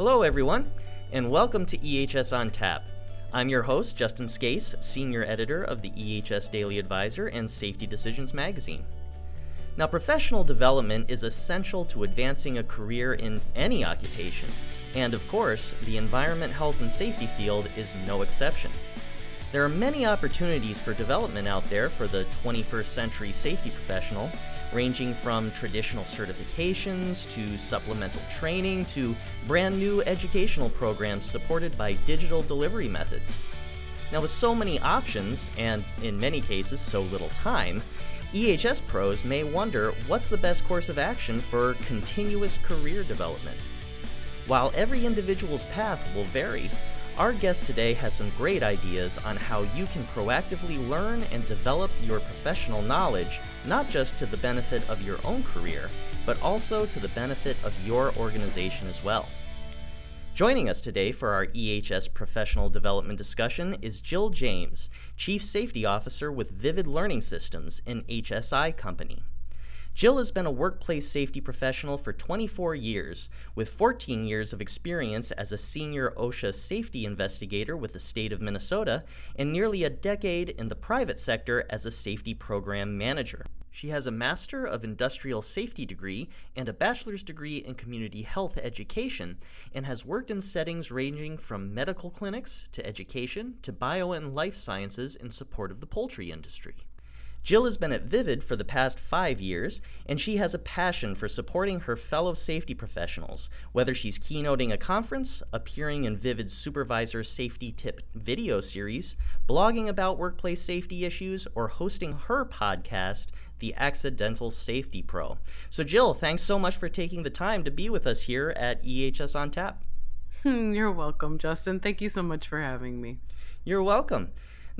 Hello, everyone, and welcome to EHS on Tap. I'm your host, Justin Scace, Senior Editor of the EHS Daily Advisor and Safety Decisions magazine. Now, professional development is essential to advancing a career in any occupation, and of course, the environment, health, and safety field is no exception. There are many opportunities for development out there for the 21st century safety professional, ranging from traditional certifications to supplemental training to brand new educational programs supported by digital delivery methods. Now, with so many options, and in many cases so little time, EHS pros may wonder what's the best course of action for continuous career development. While every individual's path will vary, our guest today has some great ideas on how you can proactively learn and develop your professional knowledge, not just to the benefit of your own career, but also to the benefit of your organization as well. Joining us today for our EHS professional development discussion is Jill James, Chief Safety Officer with Vivid Learning Systems, an HSI company. Jill has been a workplace safety professional for 24 years, with 14 years of experience as a senior OSHA safety investigator with the state of Minnesota and nearly a decade in the private sector as a safety program manager. She has a Master of Industrial Safety degree and a bachelor's degree in community health education, and has worked in settings ranging from medical clinics to education to bio and life sciences in support of the poultry industry. Jill has been at Vivid for the past five years, and she has a passion for supporting her fellow safety professionals, whether she's keynoting a conference, appearing in Vivid's Supervisor Safety Tip video series, blogging about workplace safety issues, or hosting her podcast, The Accidental Safety Pro. So, Jill, thanks so much for taking the time to be with us here at EHS on Tap. Hmm, you're welcome, Justin. Thank you so much for having me. You're welcome.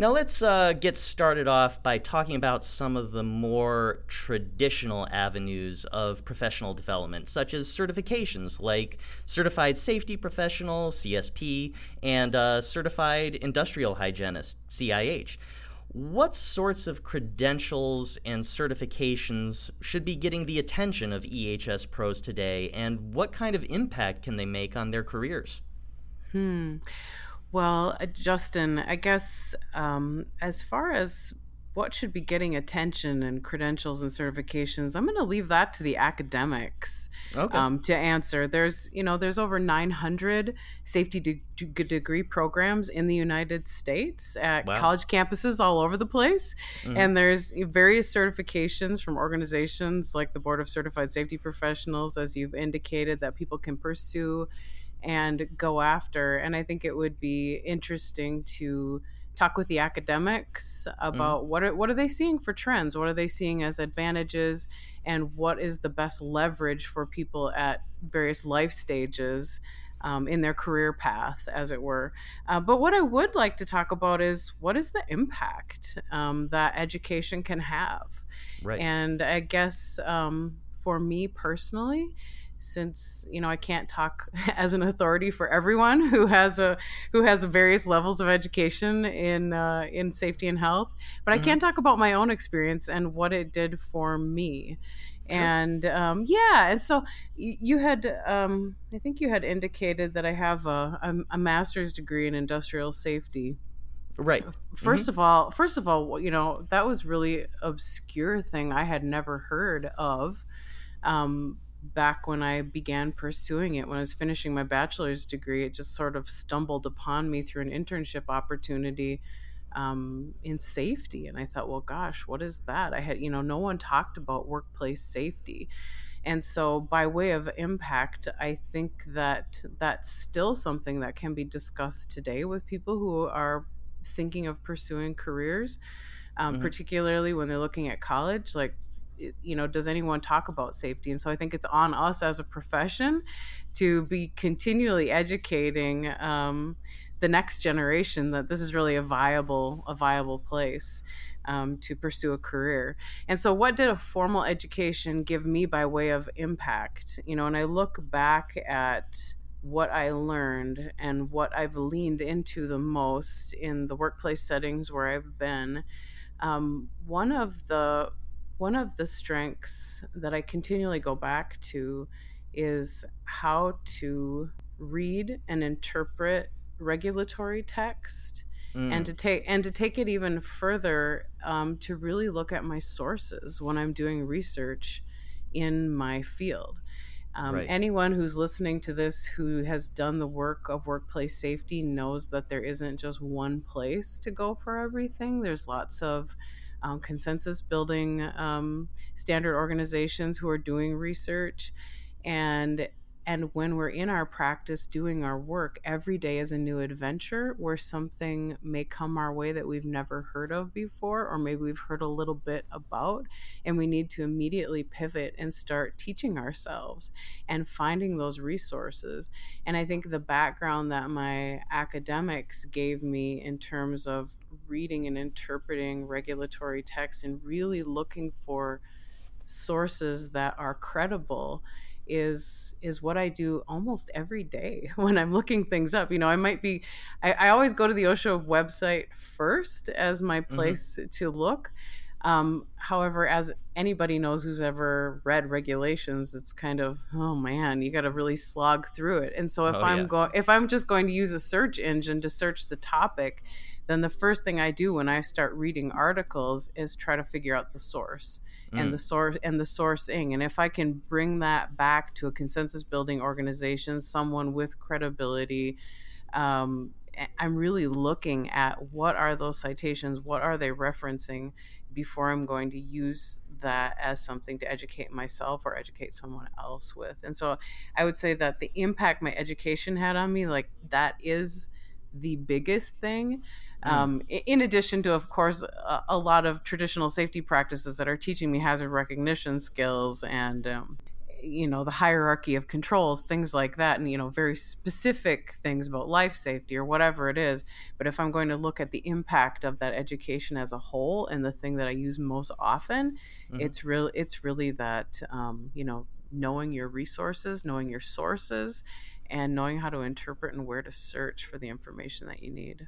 Now, let's uh, get started off by talking about some of the more traditional avenues of professional development, such as certifications like Certified Safety Professional, CSP, and uh, Certified Industrial Hygienist, CIH. What sorts of credentials and certifications should be getting the attention of EHS pros today, and what kind of impact can they make on their careers? Hmm. Well, uh, Justin, I guess um, as far as what should be getting attention and credentials and certifications, I'm going to leave that to the academics okay. um, to answer. There's, you know, there's over 900 safety de- degree programs in the United States at wow. college campuses all over the place, mm-hmm. and there's various certifications from organizations like the Board of Certified Safety Professionals, as you've indicated, that people can pursue and go after. And I think it would be interesting to talk with the academics about mm. what are, what are they seeing for trends what are they seeing as advantages and what is the best leverage for people at various life stages um, in their career path as it were uh, but what i would like to talk about is what is the impact um, that education can have right and i guess um, for me personally since you know I can't talk as an authority for everyone who has a who has various levels of education in uh, in safety and health, but mm-hmm. I can talk about my own experience and what it did for me. Sure. And um, yeah, and so you had, um, I think you had indicated that I have a, a, a master's degree in industrial safety. Right. 1st mm-hmm. of all, first of all, you know that was really obscure thing I had never heard of. Um, back when I began pursuing it, when I was finishing my bachelor's degree, it just sort of stumbled upon me through an internship opportunity um, in safety. And I thought, well, gosh, what is that? I had, you know, no one talked about workplace safety. And so, by way of impact, I think that that's still something that can be discussed today with people who are thinking of pursuing careers, um, mm-hmm. particularly when they're looking at college. Like, you know does anyone talk about safety? And so i think it's on us as a profession to be continually educating um, the next generation that this is really a viable a viable place um, to pursue a career. And so what did a formal education give me by way of impact? You know and i look back at what I learned and what I've leaned into the most in the workplace settings where I've been. Um, one of the one of the strengths that I continually go back to is how to read and interpret regulatory text mm. and to take and to take it even further um, to really look at my sources when i'm doing research in my field um, right. anyone who's listening to this who has done the work of workplace safety knows that there isn't just one place to go for everything there's lots of um, consensus building um, standard organizations who are doing research. And and when we're in our practice doing our work, every day is a new adventure where something may come our way that we've never heard of before, or maybe we've heard a little bit about. And we need to immediately pivot and start teaching ourselves and finding those resources. And I think the background that my academics gave me in terms of reading and interpreting regulatory text and really looking for sources that are credible is is what I do almost every day when I'm looking things up. You know, I might be I, I always go to the OSHA website first as my mm-hmm. place mm-hmm. to look. Um, however, as anybody knows who's ever read regulations, it's kind of oh man, you got to really slog through it. And so if oh, I'm yeah. going, if I'm just going to use a search engine to search the topic, then the first thing I do when I start reading articles is try to figure out the source and mm. the source and the sourcing. And if i can bring that back to a consensus building organization someone with credibility um, i'm really looking at what are those citations what are they referencing before i'm going to use that as something to educate myself or educate someone else with. And so i would say that the impact my education had on me like that is the biggest thing Mm. Um, in addition to, of course, a, a, lot of traditional safety practices that are teaching me hazard recognition skills and, um, you know, the hierarchy of controls, things like that, and, you know, very specific things about life safety or whatever it is. But if I'm going to look at the impact of that education as a whole and the thing that I use most often, mm-hmm. it's real. It's really that, um, you know, knowing your resources, knowing your sources, and knowing how to interpret and where to search for the information that you need.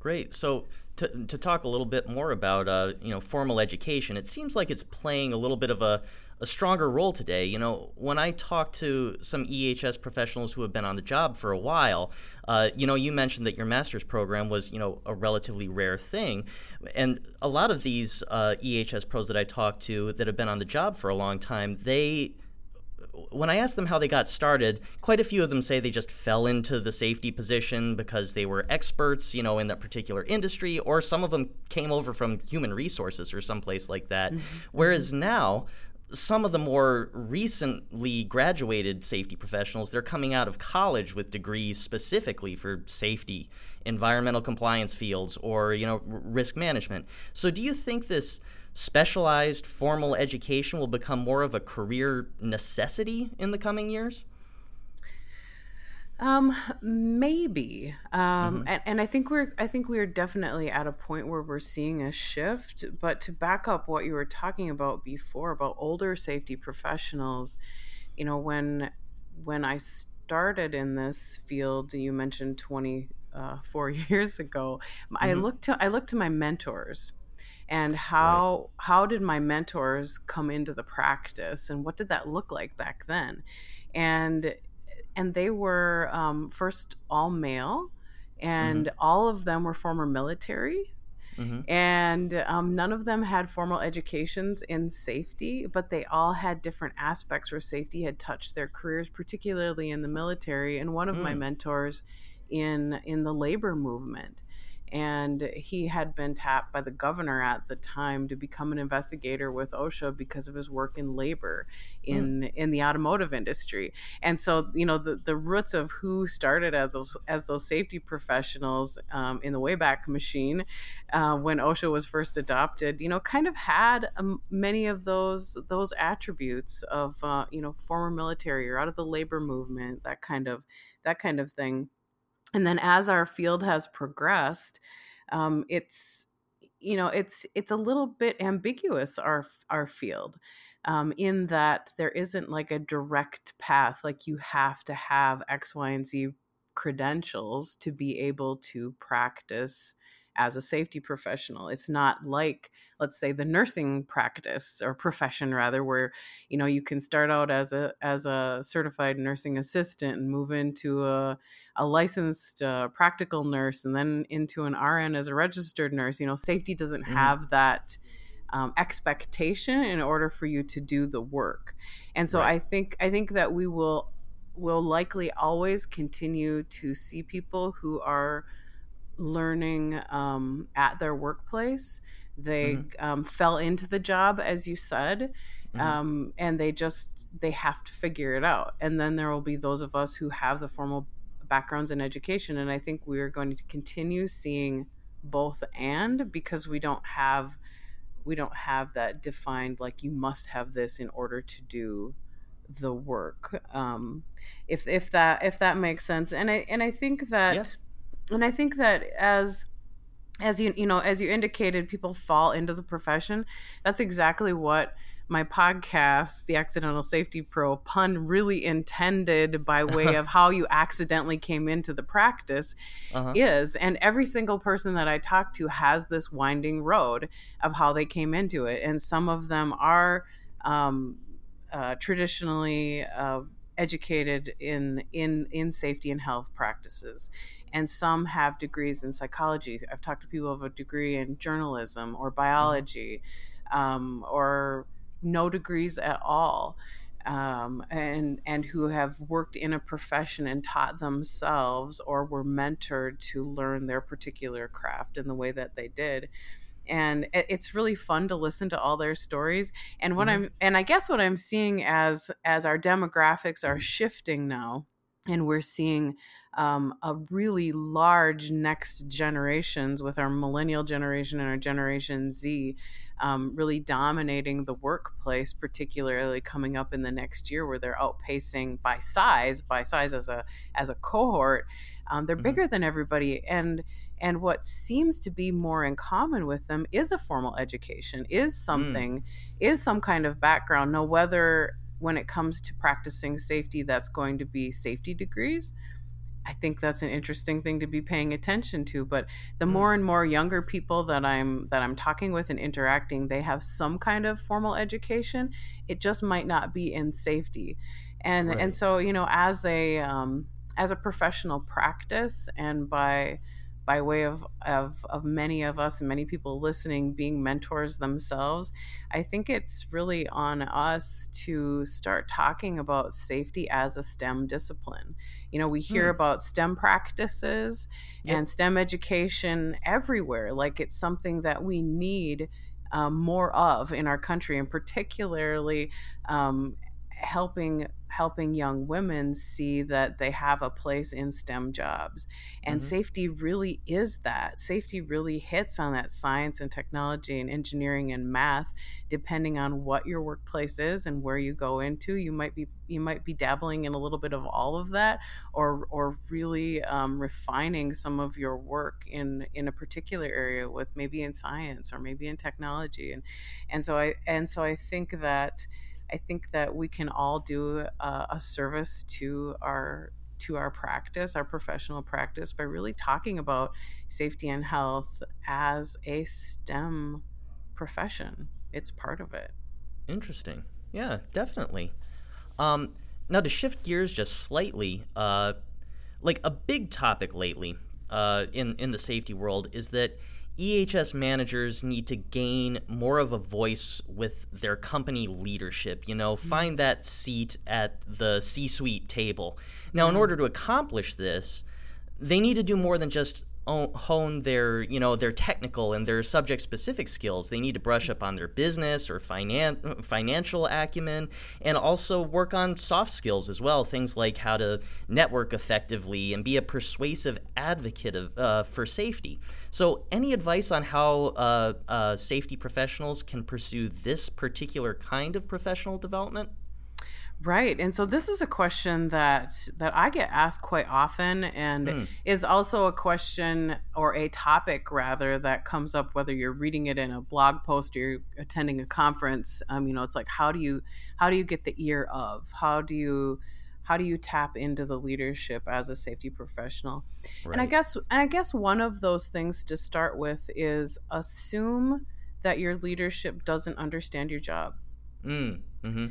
Great. So to, to talk a little bit more about uh, you know formal education, it seems like it's playing a little bit of a, a stronger role today. You know, when I talk to some EHS professionals who have been on the job for a while, uh, you know, you mentioned that your master's program was you know a relatively rare thing, and a lot of these uh, EHS pros that I talk to that have been on the job for a long time, they when I ask them how they got started, quite a few of them say they just fell into the safety position because they were experts, you know, in that particular industry, or some of them came over from human resources or someplace like that. Mm-hmm. Whereas now, some of the more recently graduated safety professionals, they're coming out of college with degrees specifically for safety, environmental compliance fields, or you know, risk management. So, do you think this specialized formal education will become more of a career necessity in the coming years? Um, maybe. Um, mm-hmm. and, and I think we're I think we are definitely at a point where we're seeing a shift. But to back up what you were talking about before about older safety professionals, you know, when when I started in this field, you mentioned twenty uh, four years ago, mm-hmm. I looked to I looked to my mentors and how right. how did my mentors come into the practice and what did that look like back then and and they were um, first all male and mm-hmm. all of them were former military Mm-hmm. And um, none of them had formal educations in safety, but they all had different aspects where safety had touched their careers, particularly in the military. And one of mm. my mentors in in the labor movement and he had been tapped by the governor at the time to become an investigator with OSHA because of his work in labor in mm. in the automotive industry. And so, you know, the, the roots of who started as those, as those safety professionals um, in the Wayback Machine uh, when OSHA was first adopted, you know, kind of had um, many of those those attributes of uh, you know former military or out of the labor movement, that kind of that kind of thing and then as our field has progressed um, it's you know it's it's a little bit ambiguous our our field um, in that there isn't like a direct path like you have to have x y and z credentials to be able to practice as a safety professional. It's not like, let's say, the nursing practice or profession rather, where you know you can start out as a as a certified nursing assistant and move into a a licensed uh, practical nurse and then into an RN as a registered nurse. You know, safety doesn't mm-hmm. have that. Um, expectation in order for you to do the work and so right. i think i think that we will will likely always continue to see people who are learning um, at their workplace. They mm-hmm. um, fell into the job, as you said, mm-hmm. um, and they just they have to figure it out. And then there will be those of us who have the formal backgrounds in education, and I think we are going to continue seeing both and because we don't have we don't have that defined like you must have this in order to do the work um if if that if that makes sense and i and i think that yes. And i think that as as you you know as you indicated people fall into the profession that's exactly what my podcast the accidental safety pro pun really intended by way of how you accidentally came into the practice uh-huh. is and every single person that i talk to has this winding road of how they came into it and some of them are um, uh, traditionally uh, educated in in in safety and health practices. And some have degrees in psychology. I've talked to people who have a degree in journalism or mm-hmm. biology um, or no degrees at all um, and and who have worked in a profession and taught themselves or were mentored to learn their particular craft in the way that they did and it's really fun to listen to all their stories and what mm-hmm. i'm and i guess what i'm seeing as as our demographics are shifting now and we're seeing um, a really large next generations with our millennial generation and our generation z um, really dominating the workplace particularly coming up in the next year where they're outpacing by size by size as a as a cohort um, they're mm-hmm. bigger than everybody and and what seems to be more in common with them is a formal education, is mm. something, mm. is some kind of background. Now, whether when it comes to practicing safety, that's going to be safety degrees. I think that's an interesting thing to be paying attention to. But the mm. more and more younger people that I'm that I'm talking with and interacting, they have some kind of formal education. It just might not be in safety, and right. and so you know, as a um, as a professional practice, and by by way of, of, of many of us and many people listening being mentors themselves, I think it's really on us to start talking about safety as a STEM discipline. You know, we hear hmm. about STEM practices yep. and STEM education everywhere, like it's something that we need um, more of in our country, and particularly um, helping helping young women see that they have a place in STEM jobs. And mm-hmm. safety really is that. Safety really hits on that science and technology and engineering and math depending on what your workplace is and where you go into. You might be you might be dabbling in a little bit of all of that or or really um, refining some of your work in in a particular area with maybe in science or maybe in technology and and so I and so I think that I think that we can all do a, a service to our to our practice, our professional practice, by really talking about safety and health as a STEM profession. It's part of it. Interesting. Yeah, definitely. Um, now to shift gears just slightly, uh, like a big topic lately uh, in in the safety world is that EHS managers need to gain more of a voice with their company leadership, you know, mm-hmm. find that seat at the C suite table. Now, mm-hmm. in order to accomplish this, they need to do more than just hone their you know their technical and their subject specific skills. They need to brush up on their business or finan- financial acumen and also work on soft skills as well. Things like how to network effectively and be a persuasive advocate of, uh, for safety. So any advice on how uh, uh, safety professionals can pursue this particular kind of professional development Right. And so this is a question that that I get asked quite often and mm. is also a question or a topic rather that comes up whether you're reading it in a blog post or you're attending a conference. Um, you know, it's like how do you how do you get the ear of? How do you how do you tap into the leadership as a safety professional Right. and i guess and i guess one of those things to start with is assume that your leadership doesn't understand your job Mm, hmm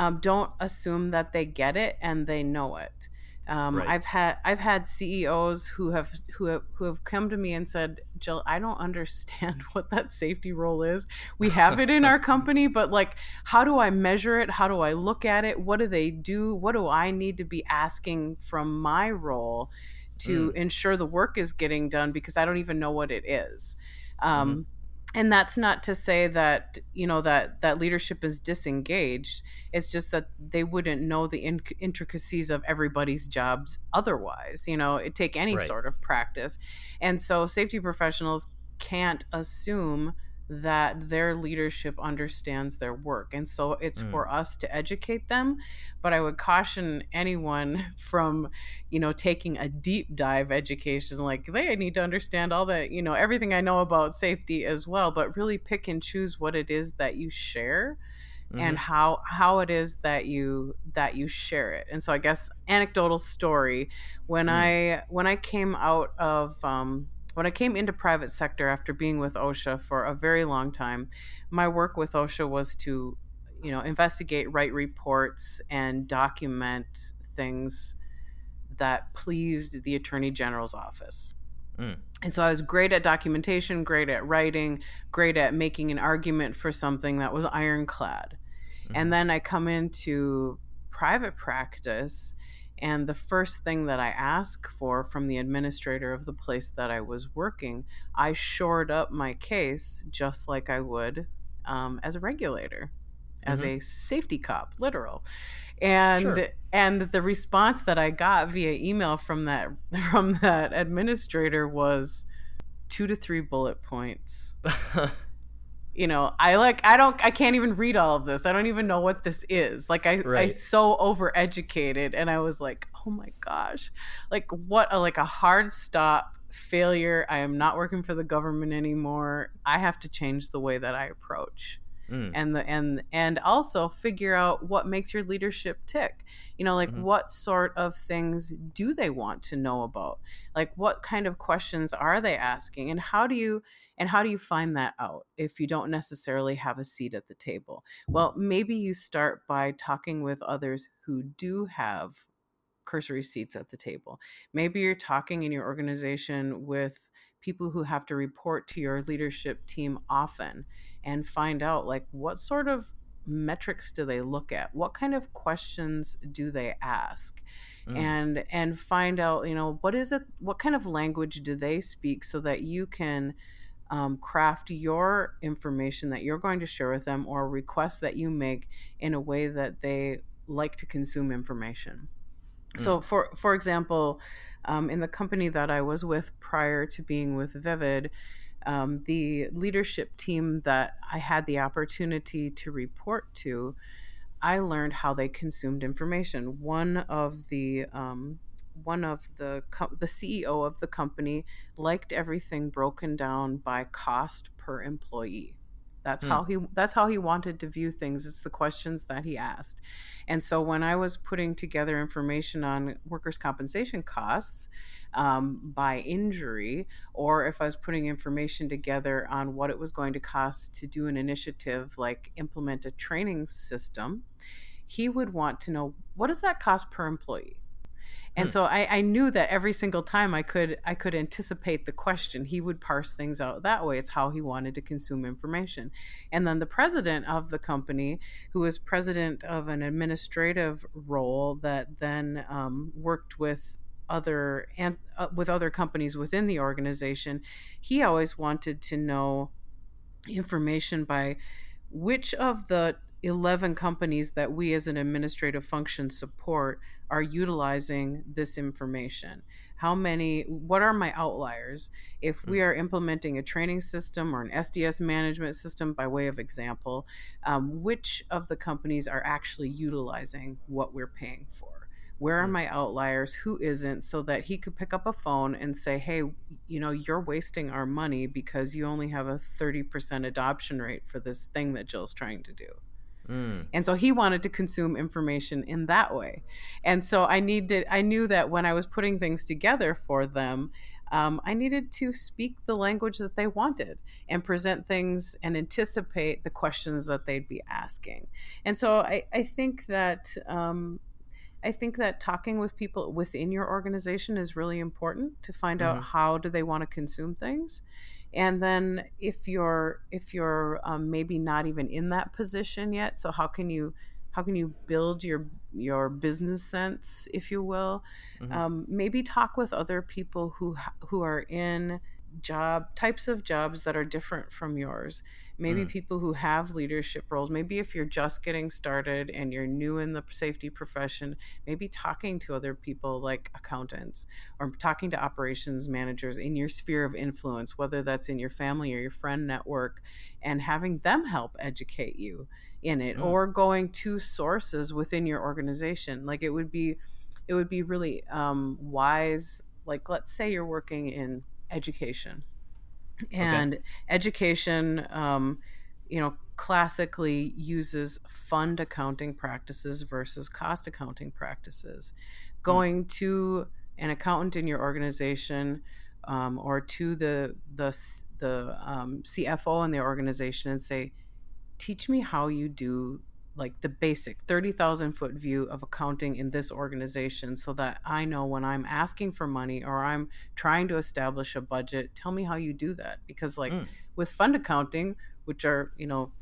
um, don't assume that they get it and they know it. Um, Right. I've had I've had CEOs who have who have who have come to me and said, Jill, I don't understand what that safety role is. We have it in our company, but like, how do I measure it? How do I look at it? What do they do? What do I need to be asking from my role to ensure the work is getting done? Because I don't even know what it is. Um, and that's not to say that you know that that leadership is disengaged it's just that they wouldn't know the in- intricacies of everybody's jobs otherwise you know it take any Right. sort of practice and so safety professionals can't assume that their leadership understands their work and so it's Mm. for us to educate them but i would caution anyone from you know taking a deep dive education like they need to understand all the you know everything i know about safety as well but really pick and choose what it is that you share and how how it is that you that you share it and so i guess anecdotal story when Mm. i when i came out of um when i came into private sector after being with osha for a very long time my work with osha was to you know investigate write reports and document things that pleased the attorney general's office Mm. and so I was great at documentation, great at writing, great at making an argument for something that was ironclad. Mhm. And then I come into private practice, and the first thing that I ask for from the administrator of the place that I was working, I shored up my case just like I would um, as a regulator, as Mhm. a safety cop, literal. And Sure. and the response that I got via email from that from that administrator was two to three bullet points you know i like i don't i can't even read all of this. I don't even know what this is. Like i i so overeducated and i was like oh my gosh. Like what a like a hard stop failure. I am not working for the government anymore. I have to change the way that i approach Mm. and the and and also figure out what makes your leadership tick. You know like Mhm. what sort of things do they want to know about? Like what kind of questions are they asking? And how do you and how do you find that out if you don't necessarily have a seat at the table? Well maybe you start by talking with others who do have cursory seats at the table. Maybe you're talking in your organization with people who have to report to your leadership team often and find out like what sort of metrics do they look at? What kind of questions do they ask? Mm. and and find out you know what is it what kind of language do they speak so that you can um, craft your information that you're going to share with them or requests that you make in a way that they like to consume information. So for for example um, in the company that i was with prior to being with vivid um, the leadership team that i had the opportunity to report to i learned how they consumed information. One of the um, one of the co- the ceo of the company liked everything broken down by cost per employee that's Hmm. how he that's how he wanted to view things it's the questions that he asked and so when I was putting together information on workers' compensation costs um, by injury, or if I was putting information together on what it was going to cost to do an initiative like implement a training system, he would want to know what does that cost per employee. And Hmm. so I, I knew that every single time I could I could anticipate the question. He would parse things out that way. It's how he wanted to consume information. And then the president of the company, who was president of an administrative role that then um, worked with other and uh, with other companies within the organization, he always wanted to know information by which of the 11 companies that we as an administrative function support are utilizing this information? How many what are my outliers? If we are implementing a training system or an sds management system by way of example um, which of the companies are actually utilizing what we're paying for? Where are Mm. my outliers? Who isn't? So that he could pick up a phone and say hey you know you're wasting our money because you only have a 30% adoption rate for this thing that jill's trying to do Mm. And so he wanted to consume information in that way. And so I needed I knew that when I was putting things together for them, um, I needed to speak the language that they wanted and present things and anticipate the questions that they'd be asking. And so I, I think that um, I think that talking with people within your organization is really important to find mm-hmm. out how do they want to consume things and then if you're if you're um, maybe not even in that position yet so how can you how can you build your your business sense if you will mm-hmm. um, maybe talk with other people who who are in job types of jobs that are different from yours maybe mm. people who have leadership roles maybe if you're just getting started and you're new in the safety profession maybe talking to other people like accountants or talking to operations managers in your sphere of influence whether that's in your family or your friend network and having them help educate you in it mm. or going to sources within your organization like it would be it would be really um, wise like let's say you're working in education and okay. education um, you know classically uses fund accounting practices versus cost accounting practices hmm. going mm. to an accountant in your organization um, or to the the the um, CFO in the organization and say, teach me how you do like the basic 30,000 foot view of accounting in this organization so that I know when I'm asking for money or I'm trying to establish a budget, tell me how you do that. Because, like mm. with fund accounting, which are, you know,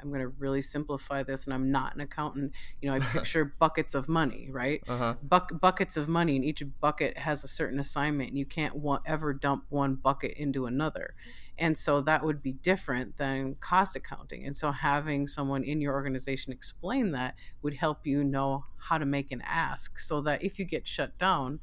I'm going to really simplify this, and I'm not an accountant. You know, I picture buckets of money, right? Uh-huh. Buck, buckets of money, and each bucket has a certain assignment, and you can't want, ever dump one bucket into another. And so that would be different than cost accounting. And so having someone in your organization explain that would help you know how to make an ask so that if you get shut down,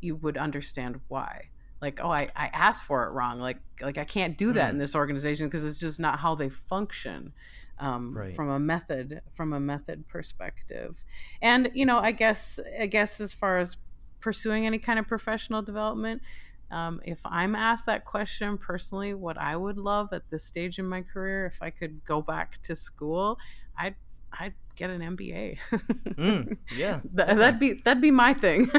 you would understand why. Like, oh, I, I asked for it wrong. Like, like I can't do that mm. in this organization because it's just not how they function. Um, right. from a method from a method perspective and you know i guess i guess as far as pursuing any kind of professional development um, if I'm asked that question personally, what I would love at this stage in my career, if I could go back to school, I'd I'd get an MBA. mm, yeah, Th- that'd be that'd be my thing.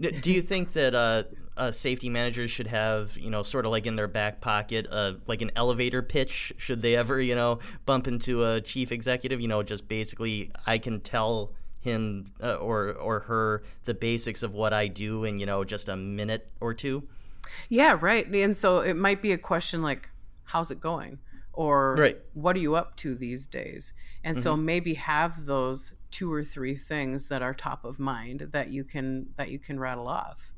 Do you think that uh, uh, safety managers should have, you know, sort of like in their back pocket, uh, like an elevator pitch? Should they ever, you know, bump into a chief executive? You know, just basically, I can tell him uh, or or her the basics of what I do in you know just a minute or two. Yeah, right. And so it might be a question like, "How's it going?" or right. "What are you up to these days?" And mm-hmm. so maybe have those two or three things that are top of mind that you can that you can rattle off.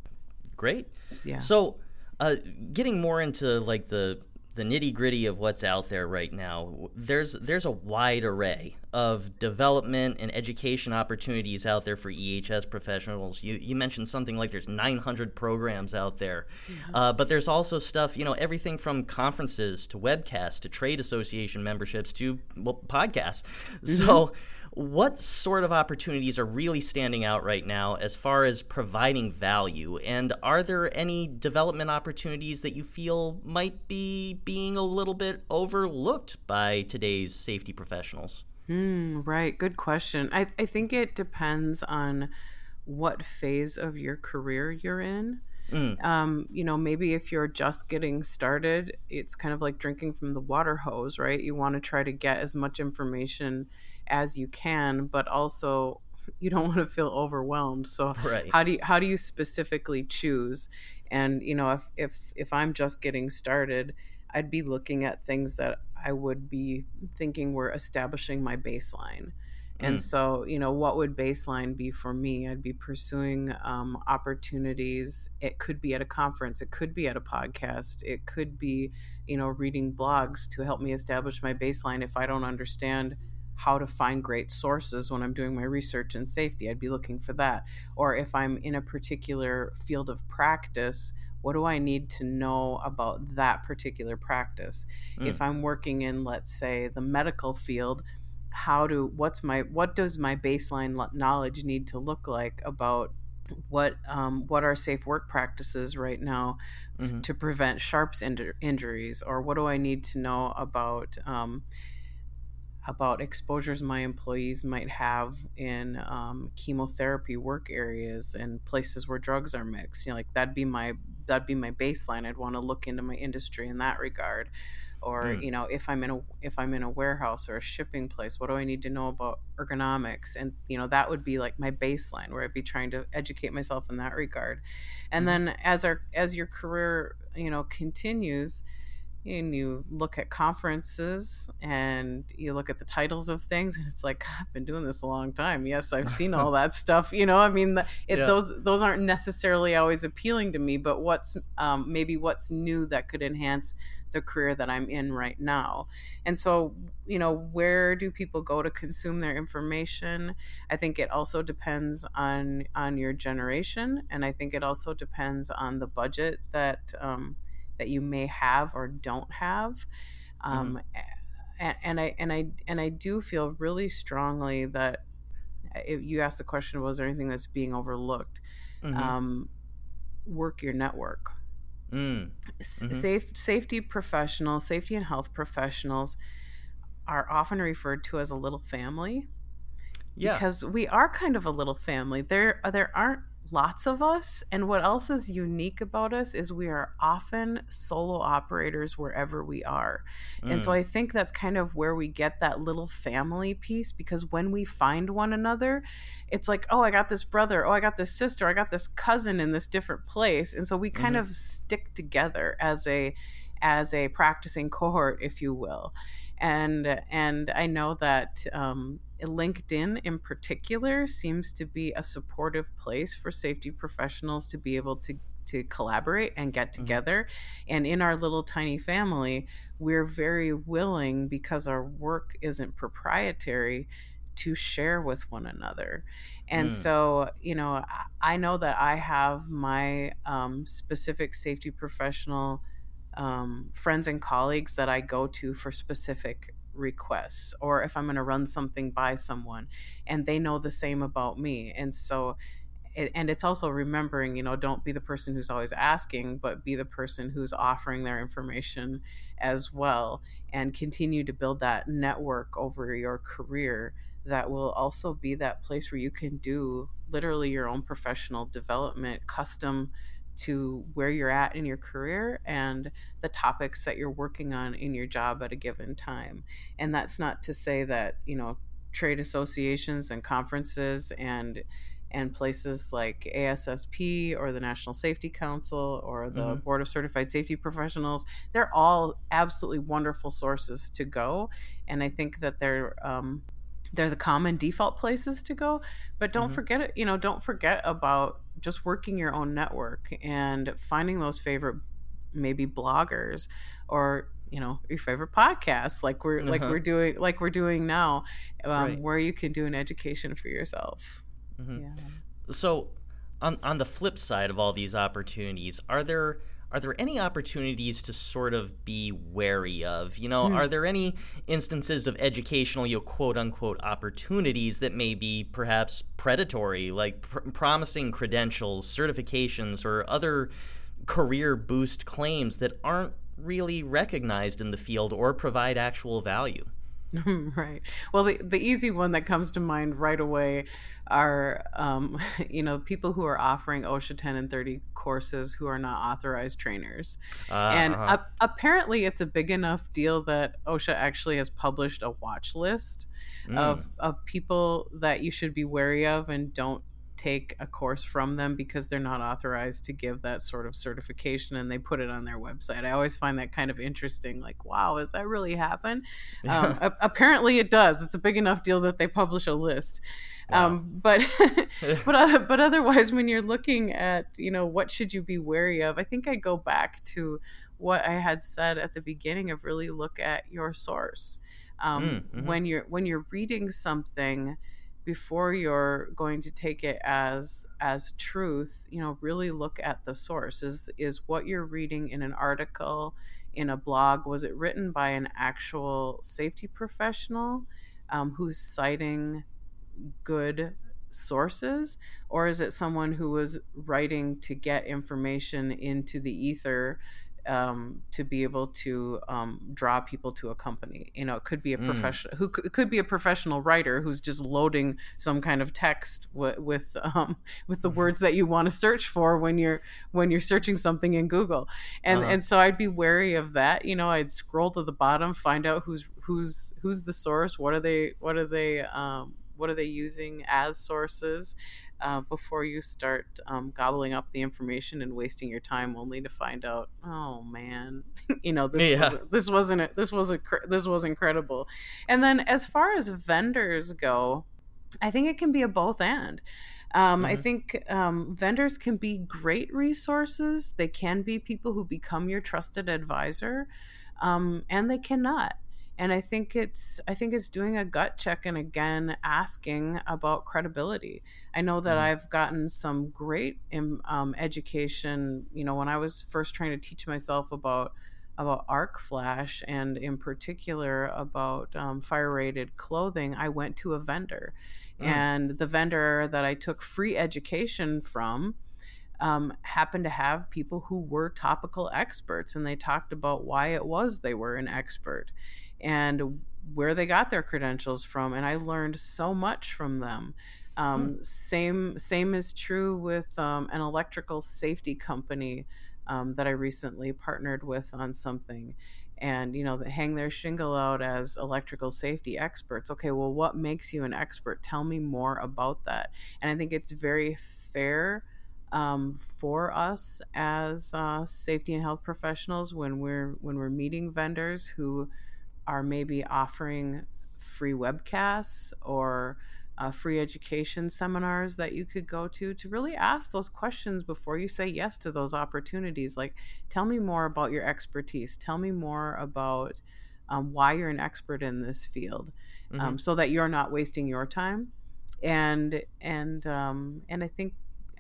Great. Yeah. So, uh, getting more into like the the nitty gritty of what's out there right now, there's there's a wide array of development and education opportunities out there for EHS professionals. You you mentioned something like there's 900 programs out there, mm-hmm. uh, but there's also stuff you know everything from conferences to webcasts to trade association memberships to well, podcasts. Mm-hmm. So what sort of opportunities are really standing out right now as far as providing value? And are there any development opportunities that you feel might be being a little bit overlooked by today's safety professionals? Mm, right. Good question. I, I think it depends on what phase of your career you're in. Mm. Um, you know, maybe if you're just getting started, it's kind of like drinking from the water hose, right? You want to try to get as much information as you can, but also you don't want to feel overwhelmed. So right. how do you how do you specifically choose? And you know, if if if I'm just getting started, I'd be looking at things that I would be thinking were establishing my baseline. And mm. so, you know, what would baseline be for me? I'd be pursuing um, opportunities. It could be at a conference, it could be at a podcast, it could be, you know, reading blogs to help me establish my baseline if I don't understand how to find great sources when I'm doing my research in safety. I'd be looking for that. Or if I'm in a particular field of practice, what do I need to know about that particular practice? Mm. If I'm working in, let's say, the medical field, how do what's my what does my baseline knowledge need to look like about what um, what are safe work practices right now mm-hmm. to prevent sharps injuries or what do I need to know about um, about exposures my employees might have in um, chemotherapy work areas and places where drugs are mixed. You know, like that'd be my that'd be my baseline. I'd want to look into my industry in that regard. Or mm. you know, if I'm in a if I'm in a warehouse or a shipping place, what do I need to know about ergonomics? And you know, that would be like my baseline where I'd be trying to educate myself in that regard. And mm. then as our as your career you know continues and you look at conferences and you look at the titles of things and it's like i've been doing this a long time. Yes i've seen all that stuff you know i mean it, yeah. those those aren't necessarily always appealing to me but what's um, maybe what's new that could enhance the career that i'm in right now. And so you know where do people go to consume their information? I think it also depends on on your generation and i think it also depends on the budget that um, that you may have or don't have. Um, mm-hmm. and, and, I and I and I do feel really strongly that uh, if you asked the question, was there anything that's being overlooked? Mm-hmm. Um, work your network. Mm. Mm-hmm. Safe safety professionals, safety and health professionals are often referred to as a little family. Yeah. Because we are kind of a little family. There there aren't lots of us. And what else is unique about us is we are often solo operators wherever we are. Mm. And so mm. I think that's kind of where we get that little family piece because when we find one another, it's like, oh, I got this brother, oh, I got this sister, I got this cousin in this different place. And so we kind mm-hmm. of stick together as a as a practicing cohort, if you will and and I know that um, LinkedIn in particular seems to be a supportive place for safety professionals to be able to to collaborate and get mm-hmm. together. Mm-hmm. And in our little tiny family, we're very willing because our work isn't proprietary to share with one another. And mm. so, you know, I know that I have my um, specific safety professional um, friends and colleagues that I go to for specific requests or if I'm going to run something by someone and they know the same about me. And so, it, and it's also remembering, you know, don't be the person who's always asking, but be the person who's offering their information as well and continue to build that network over your career that will also be that place where you can do literally your own professional development, custom to where you're at in your career and the topics that you're working on in your job at a given time. And that's not to say that, you know, trade associations and conferences and and places like ASSP or the National Safety Council or the mm-hmm. Board of Certified Safety Professionals, they're all absolutely wonderful sources to go. And I think that they're um, they're the common default places to go. But don't mm-hmm. forget it, you know, don't forget about just working your own network and finding those favorite maybe bloggers or you know your favorite podcasts like we're uh-huh. like we're doing like we're doing now um, right. where you can do an education for yourself mm-hmm. yeah. so on on the flip side of all these opportunities are there are there any opportunities to sort of be wary of? You know, mm. are there any instances of educational, you know, quote unquote opportunities that may be perhaps predatory, like pr- promising credentials, certifications, or other career boost claims that aren't really recognized in the field or provide actual value? right. Well, the, the easy one that comes to mind right away are, um, you know, people who are offering OSHA 10 and 30 courses who are not authorized trainers. Uh, and uh-huh. apparently, it's a big enough deal that OSHA actually has published a watch list mm. of, of people that you should be wary of and don't take a course from them because they're not authorized to give that sort of certification and they put it on their website. I always find that kind of interesting. Like, wow, does that really happen? Um, a- apparently, it does. It's a big enough deal that they publish a list. Wow. Um, but but uh, but otherwise, when you're looking at you know what should you be wary of, I think I go back to what I had said at the beginning of really look at your source. Um, mm, mm-hmm. When you're when you're reading something before you're going to take it as as truth you know really look at the source. Is is what you're reading in an article in a blog was it written by an actual safety professional um, who's citing good sources? Or is it someone who was writing to get information into the ether um, to be able to um, draw people to a company. You know, it could be a mm. professional who could, could, be a professional writer who's just loading some kind of text w- with um, with the words that you want to search for when you're when you're searching something in Google. And uh-huh. and so I'd be wary of that. You know, I'd scroll to the bottom, find out who's who's who's the source. What are they? What are they? Um, what are they using as sources? Uh, before you start um, gobbling up the information and wasting your time only to find out, oh man, you know this yeah. was, this wasn't this was a this was incredible. And then as far as vendors go, I think it can be a both and. Um, mm-hmm. I think um, vendors can be great resources. They can be people who become your trusted advisor, um, and they cannot and i think it's i think it's doing a gut check and again asking about credibility i know that mm. i've gotten some great um, education you know when i was first trying to teach myself about about arc flash and in particular about um, fire rated clothing i went to a vendor mm. and the vendor that i took free education from um, happened to have people who were topical experts and they talked about why it was they were an expert and where they got their credentials from and i learned so much from them. Um, mm. same same is true with um, an electrical safety company um, that i recently partnered with on something. And you know they hang their shingle out as electrical safety experts. Okay well what makes you an expert? Tell me more about that. And i think it's very fair um, for us as uh, safety and health professionals when we're when we're meeting vendors who are maybe offering free webcasts or uh, free education seminars that you could go to to really ask those questions before you say yes to those opportunities. Like, tell me more about your expertise. Tell me more about um, why you're an expert in this field, um, mm-hmm. so that you're not wasting your time. And and um, and I think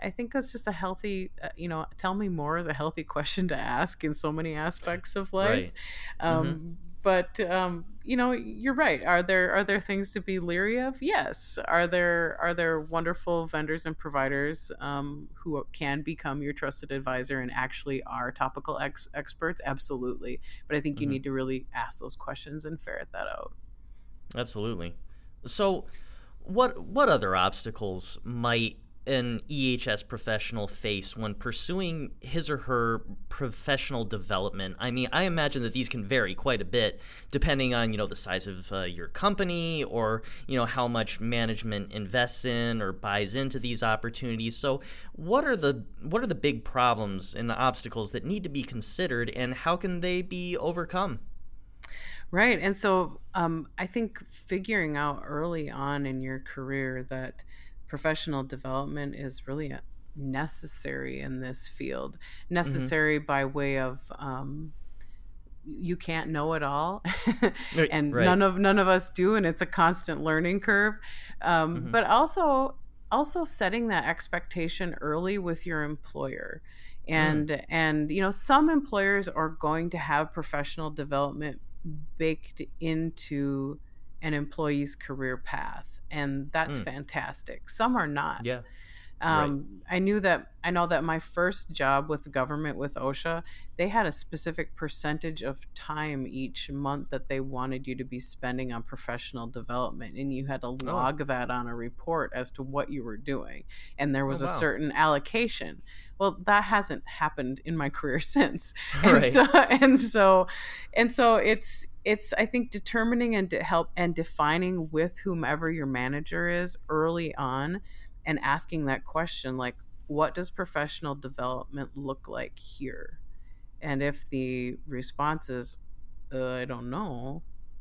I think that's just a healthy, uh, you know, tell me more is a healthy question to ask in so many aspects of life. Right. Um, mm-hmm but um, you know you're right. Are there are there things to be leery of? Yes. Are there are there wonderful vendors and providers um, who can become your trusted advisor and actually are topical ex- experts? Absolutely. But i think you mm-hmm. need to really ask those questions and ferret that out. Absolutely. So what what other obstacles might an EHS professional face when pursuing his or her professional development? I mean, I imagine that these can vary quite a bit depending on, you know, the size of uh, your company or, you know, how much management invests in or buys into these opportunities. So, what are the what are the big problems and the obstacles that need to be considered and how can they be overcome? Right. And so, um, I think figuring out early on in your career that professional development is really necessary in this field. Mm-hmm. Necessary mm-hmm. by way of um, you can't know it all, and right. none of none of us do, and it's a constant learning curve. Um, mm-hmm. But also also setting that expectation early with your employer and mm. and you know some employers are going to have professional development baked into an employee's career path and that's mm. fantastic. Some are not. Yeah. Um, right. I knew that I know that my first job with the government with OSHA, they had a specific percentage of time each month that they wanted you to be spending on professional development, and you had to oh. log oh. that on a report as to what you were doing, and there was oh, wow. a certain allocation. Well, that hasn't happened in my career since, and right. so and so, and so it's it's I think determining and to help and defining with whomever your manager is early on and asking that question like what does professional development look like here? And if the response is uh, i don't know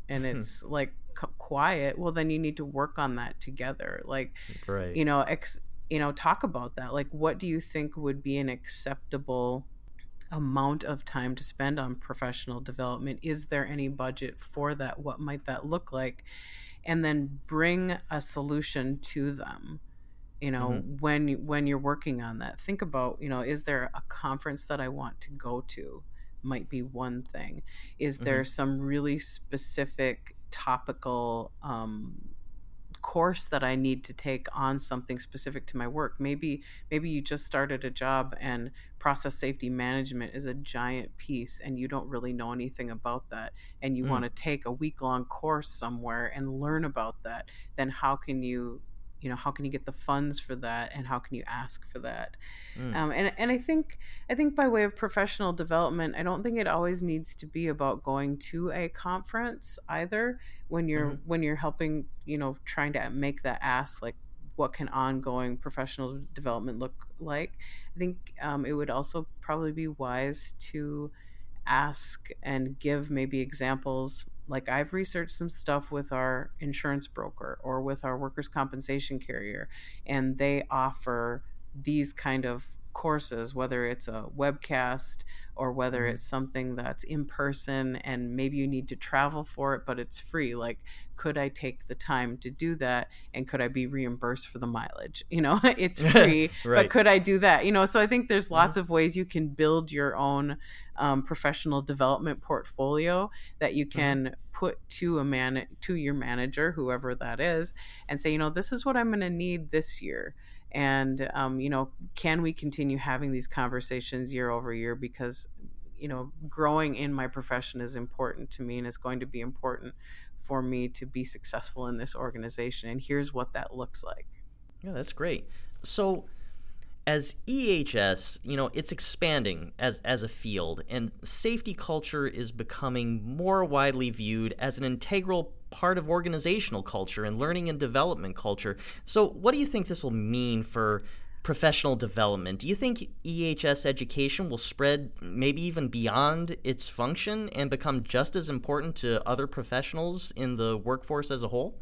and it's like c- quiet well then you need to work on that together. Like right. you know ex- you know talk about that. Like what do you think would be an acceptable amount of time to spend on professional development? Is there any budget for that? What might that look like? And then bring a solution to them you know mm-hmm. when when you're working on that. Think about you know is there a conference that i want to go to might be one thing. Is there mm-hmm. some really specific topical um, course that I need to take on something specific to my work. Maybe maybe you just started a job and process safety management is a giant piece and you don't really know anything about that and you mm. want to take a week long course somewhere and learn about that. Then how can you you know how can you get the funds for that and how can you ask for that mm. um, and, and i think i think by way of professional development i don't think it always needs to be about going to a conference either when you're mm-hmm. when you're helping you know trying to make that ask like what can ongoing professional development look like i think um, it would also probably be wise to ask and give maybe examples like I've researched some stuff with our insurance broker or with our workers' compensation carrier, and they offer these kind of courses, whether it's a webcast or whether mm-hmm. it's something that's in person and maybe you need to travel for it, but it's free. Like, could I take the time to do that and could I be reimbursed for the mileage? You know, it's free, right. but could I do that? You know, so I think there's mm-hmm. lots of ways you can build your own um, professional development portfolio that you mm-hmm. can mm-hmm. put to a man to your manager, whoever that is, and say, you know, this is what I'm going to need this year and um, you know can we continue having these conversations year over year? Because you know growing in my profession is important to me and is going to be important for me to be successful in this organization. And here's what that looks like. Yeah that's great. So as EHS, you know, it's expanding as as a field, and safety culture is becoming more widely viewed as an integral part of organizational culture and learning and development culture. So, what do you think this will mean for professional development? Do you think EHS education will spread maybe even beyond its function and become just as important to other professionals in the workforce as a whole?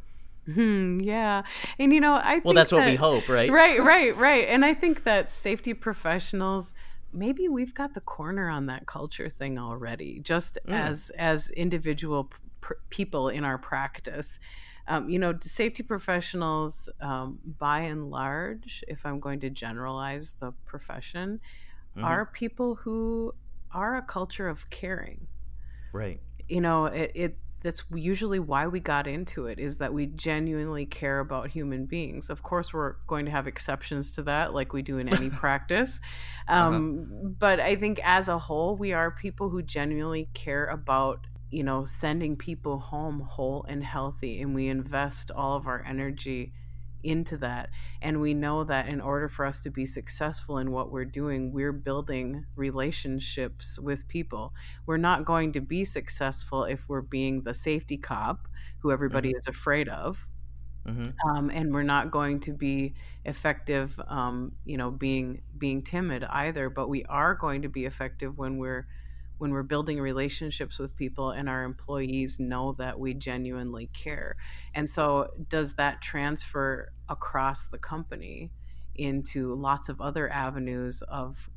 Hmm, yeah. And you know, I Well, that's that, what we hope, right? Right, right, right. And I think that safety professionals maybe we've got the corner on that culture thing already just mm. as as individual pr- people in our practice. Um, you know, safety professionals, um, by and large, if I'm going to generalize the profession, mm-hmm. are people who are a culture of caring. Right. You know, it, it that's usually why we got into it is that we genuinely care about human beings of course we're going to have exceptions to that like we do in any practice uh-huh. um, uh-huh. but i think as a whole we are people who genuinely care about you know sending people home whole and healthy and we invest all of our energy into that. And we know that in order for us to be successful in what we're doing, we're building relationships with people. We're not going to be successful if we're being the safety cop who everybody mm-hmm. is afraid of. Mm-hmm. Um, and we're not going to be effective, um, you know, being being timid either. But we are going to be effective when we're when we're building relationships with people and our employees know that we genuinely care. And so, does that transfer across the company into lots of other avenues of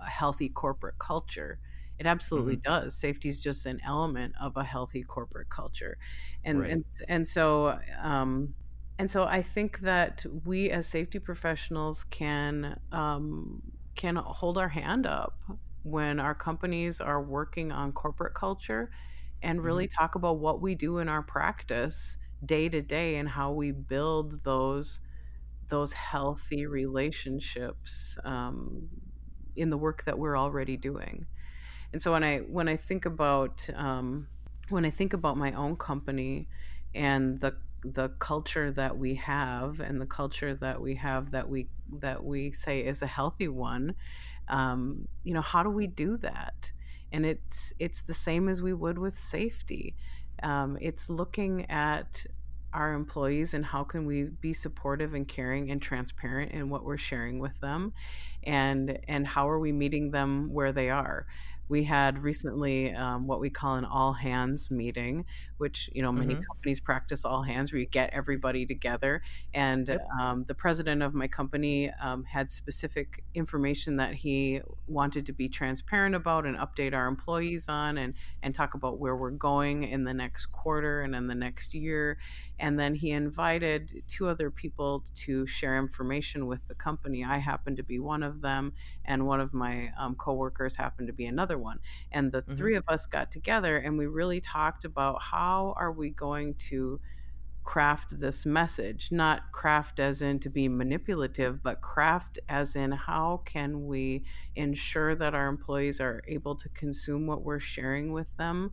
a healthy corporate culture? It absolutely mm-hmm. does. Safety is just an element of a healthy corporate culture, and right. and and so um, and so I think that we as safety professionals can um, can hold our hand up when our companies are working on corporate culture and really mm-hmm. talk about what we do in our practice day to day and how we build those those healthy relationships um, in the work that we're already doing. And so when I when I think about um, when I think about my own company and the the culture that we have and the culture that we have that we that we say is a healthy one um, you know how do we do that? And it's it's the same as we would with safety. Um, it's looking at our employees and how can we be supportive and caring and transparent in what we're sharing with them and and how are we meeting them where they are we had recently um, what we call an all hands meeting, which you know many mm-hmm. companies practice all hands, where you get everybody together. And yep. um, the president of my company um, had specific information that he wanted to be transparent about and update our employees on, and and talk about where we're going in the next quarter and in the next year. And then he invited two other people to share information with the company. I happened to be one of them, and one of my um, coworkers happened to be another one. And the mm-hmm. three of us got together and we really talked about how are we going to craft this message not craft as in to be manipulative but craft as in how can we ensure that our employees are able to consume what we're sharing with them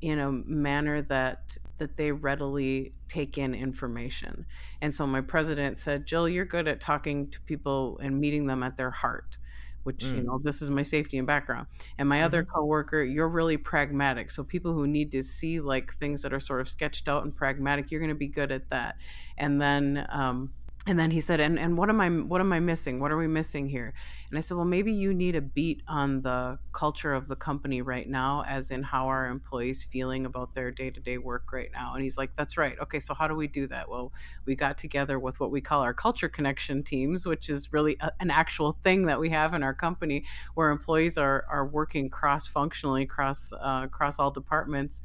in a manner that that they readily take in information and so my president said jill you're good at talking to people and meeting them at their heart which mm. you know this is my safety and background and my mm-hmm. other coworker you're really pragmatic so people who need to see like things that are sort of sketched out and pragmatic you're going to be good at that and then um, and then he said and, and what am i what am i missing? What are we missing here? And i said well maybe you need a beat on the culture of the company right now as in how our employees feeling about their day-to-day work right now. And he's like that's right. Okay so how do we do that? Well we got together with what we call our culture connection teams which is really a, an actual thing that we have in our company where employees are are working cross-functionally across uh, across all departments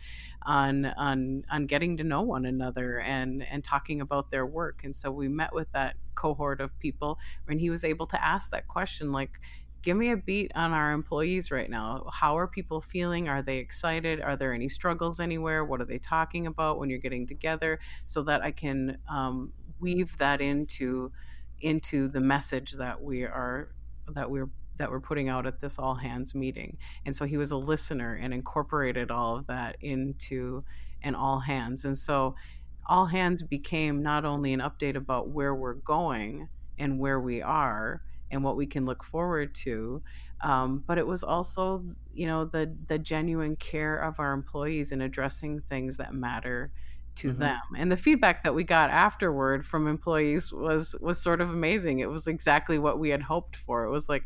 on on on getting to know one another and and talking about their work. And so we met with that cohort of people and he was able to ask that question like give me a beat on our employees right now. How are people feeling? Are they excited? Are there any struggles anywhere? What are they talking about when you're getting together? So that i can um, weave that into into the message that we are that we're that we're putting out at this all hands meeting. And so he was a listener and incorporated all of that into an all hands. And so all hands became not only an update about where we're going and where we are and what we can look forward to, um, but it was also, you know, the the genuine care of our employees in addressing things that matter to mm-hmm. them. And the feedback that we got afterward from employees was was sort of amazing. It was exactly what we had hoped for. It was like,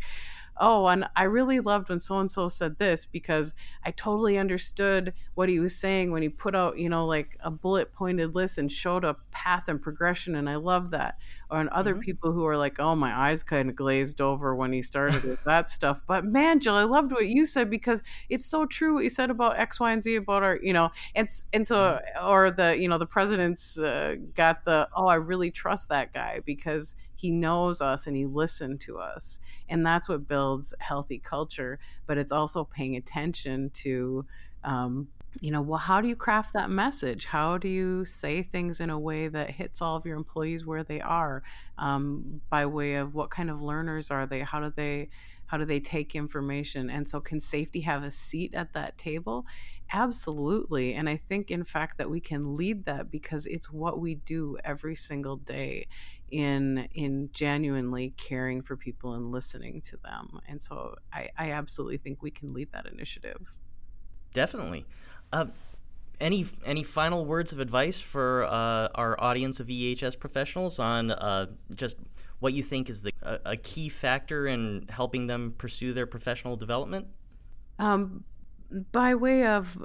oh, and I really loved when so and so said this because I totally understood what he was saying when he put out, you know, like a bullet pointed list and showed a path and progression. And I love that. Or and other mm-hmm. people who are like, oh, my eyes kind of glazed over when he started with that stuff. But man, Jill, I loved what you said because it's so true what you said about X, Y, and Z about our, you know, and, and so, mm-hmm. or the, you know, the president's uh, got the, oh, I really trust that guy because he knows us and he listened to us and that's what builds healthy culture but it's also paying attention to um, you know well how do you craft that message? How do you say things in a way that hits all of your employees where they are? Um, by way of what kind of learners are they? How do they how do they take information? And so can safety have a seat at that table? Absolutely and i think in fact that we can lead that because it's what we do every single day in in genuinely caring for people and listening to them and so i, I absolutely think we can lead that initiative definitely uh, any any final words of advice for uh, our audience of EHS professionals on uh, just what you think is the a, a, key factor in helping them pursue their professional development? Um, by way of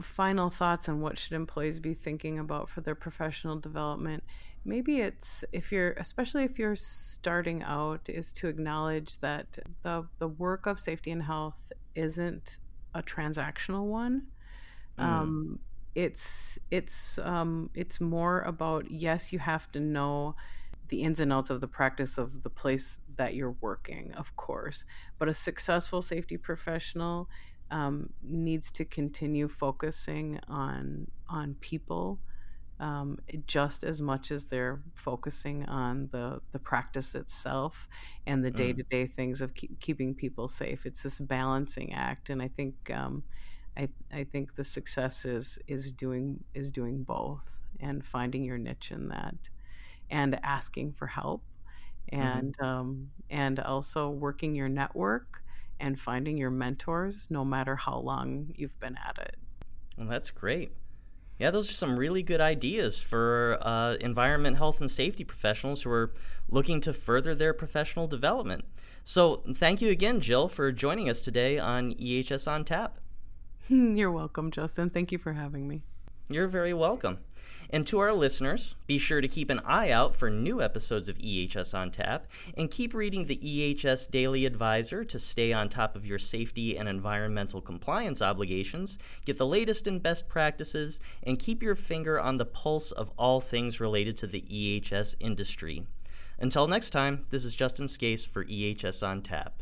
final thoughts on what should employees be thinking about for their professional development, maybe it's if you're especially if you're starting out is to acknowledge that the the work of safety and health isn't a transactional one mm. um, it's it's um, it's more about yes you have to know the ins and outs of the practice of the place that you're working of course but a successful safety professional um, needs to continue focusing on on people um, just as much as they're focusing on the the practice itself and the day to day things of keep, keeping people safe. It's this balancing act, and I think um, I I think the success is is doing is doing both and finding your niche in that, and asking for help, mm-hmm. and mm-hmm. um, and also working your network and finding your mentors, no matter how long you've been at it. Well, that's great. Yeah, those are some really good ideas for uh, environment, health, and safety professionals who are looking to further their professional development. So, thank you again, Jill, for joining us today on EHS on Tap. You're welcome, Justin. Thank you for having me. You're very welcome. And to our listeners, be sure to keep an eye out for new episodes of EHS on Tap and keep reading the EHS Daily Advisor to stay on top of your safety and environmental compliance obligations, get the latest and best practices, and keep your finger on the pulse of all things related to the EHS industry. Until next time, this is Justin Scace for EHS on Tap.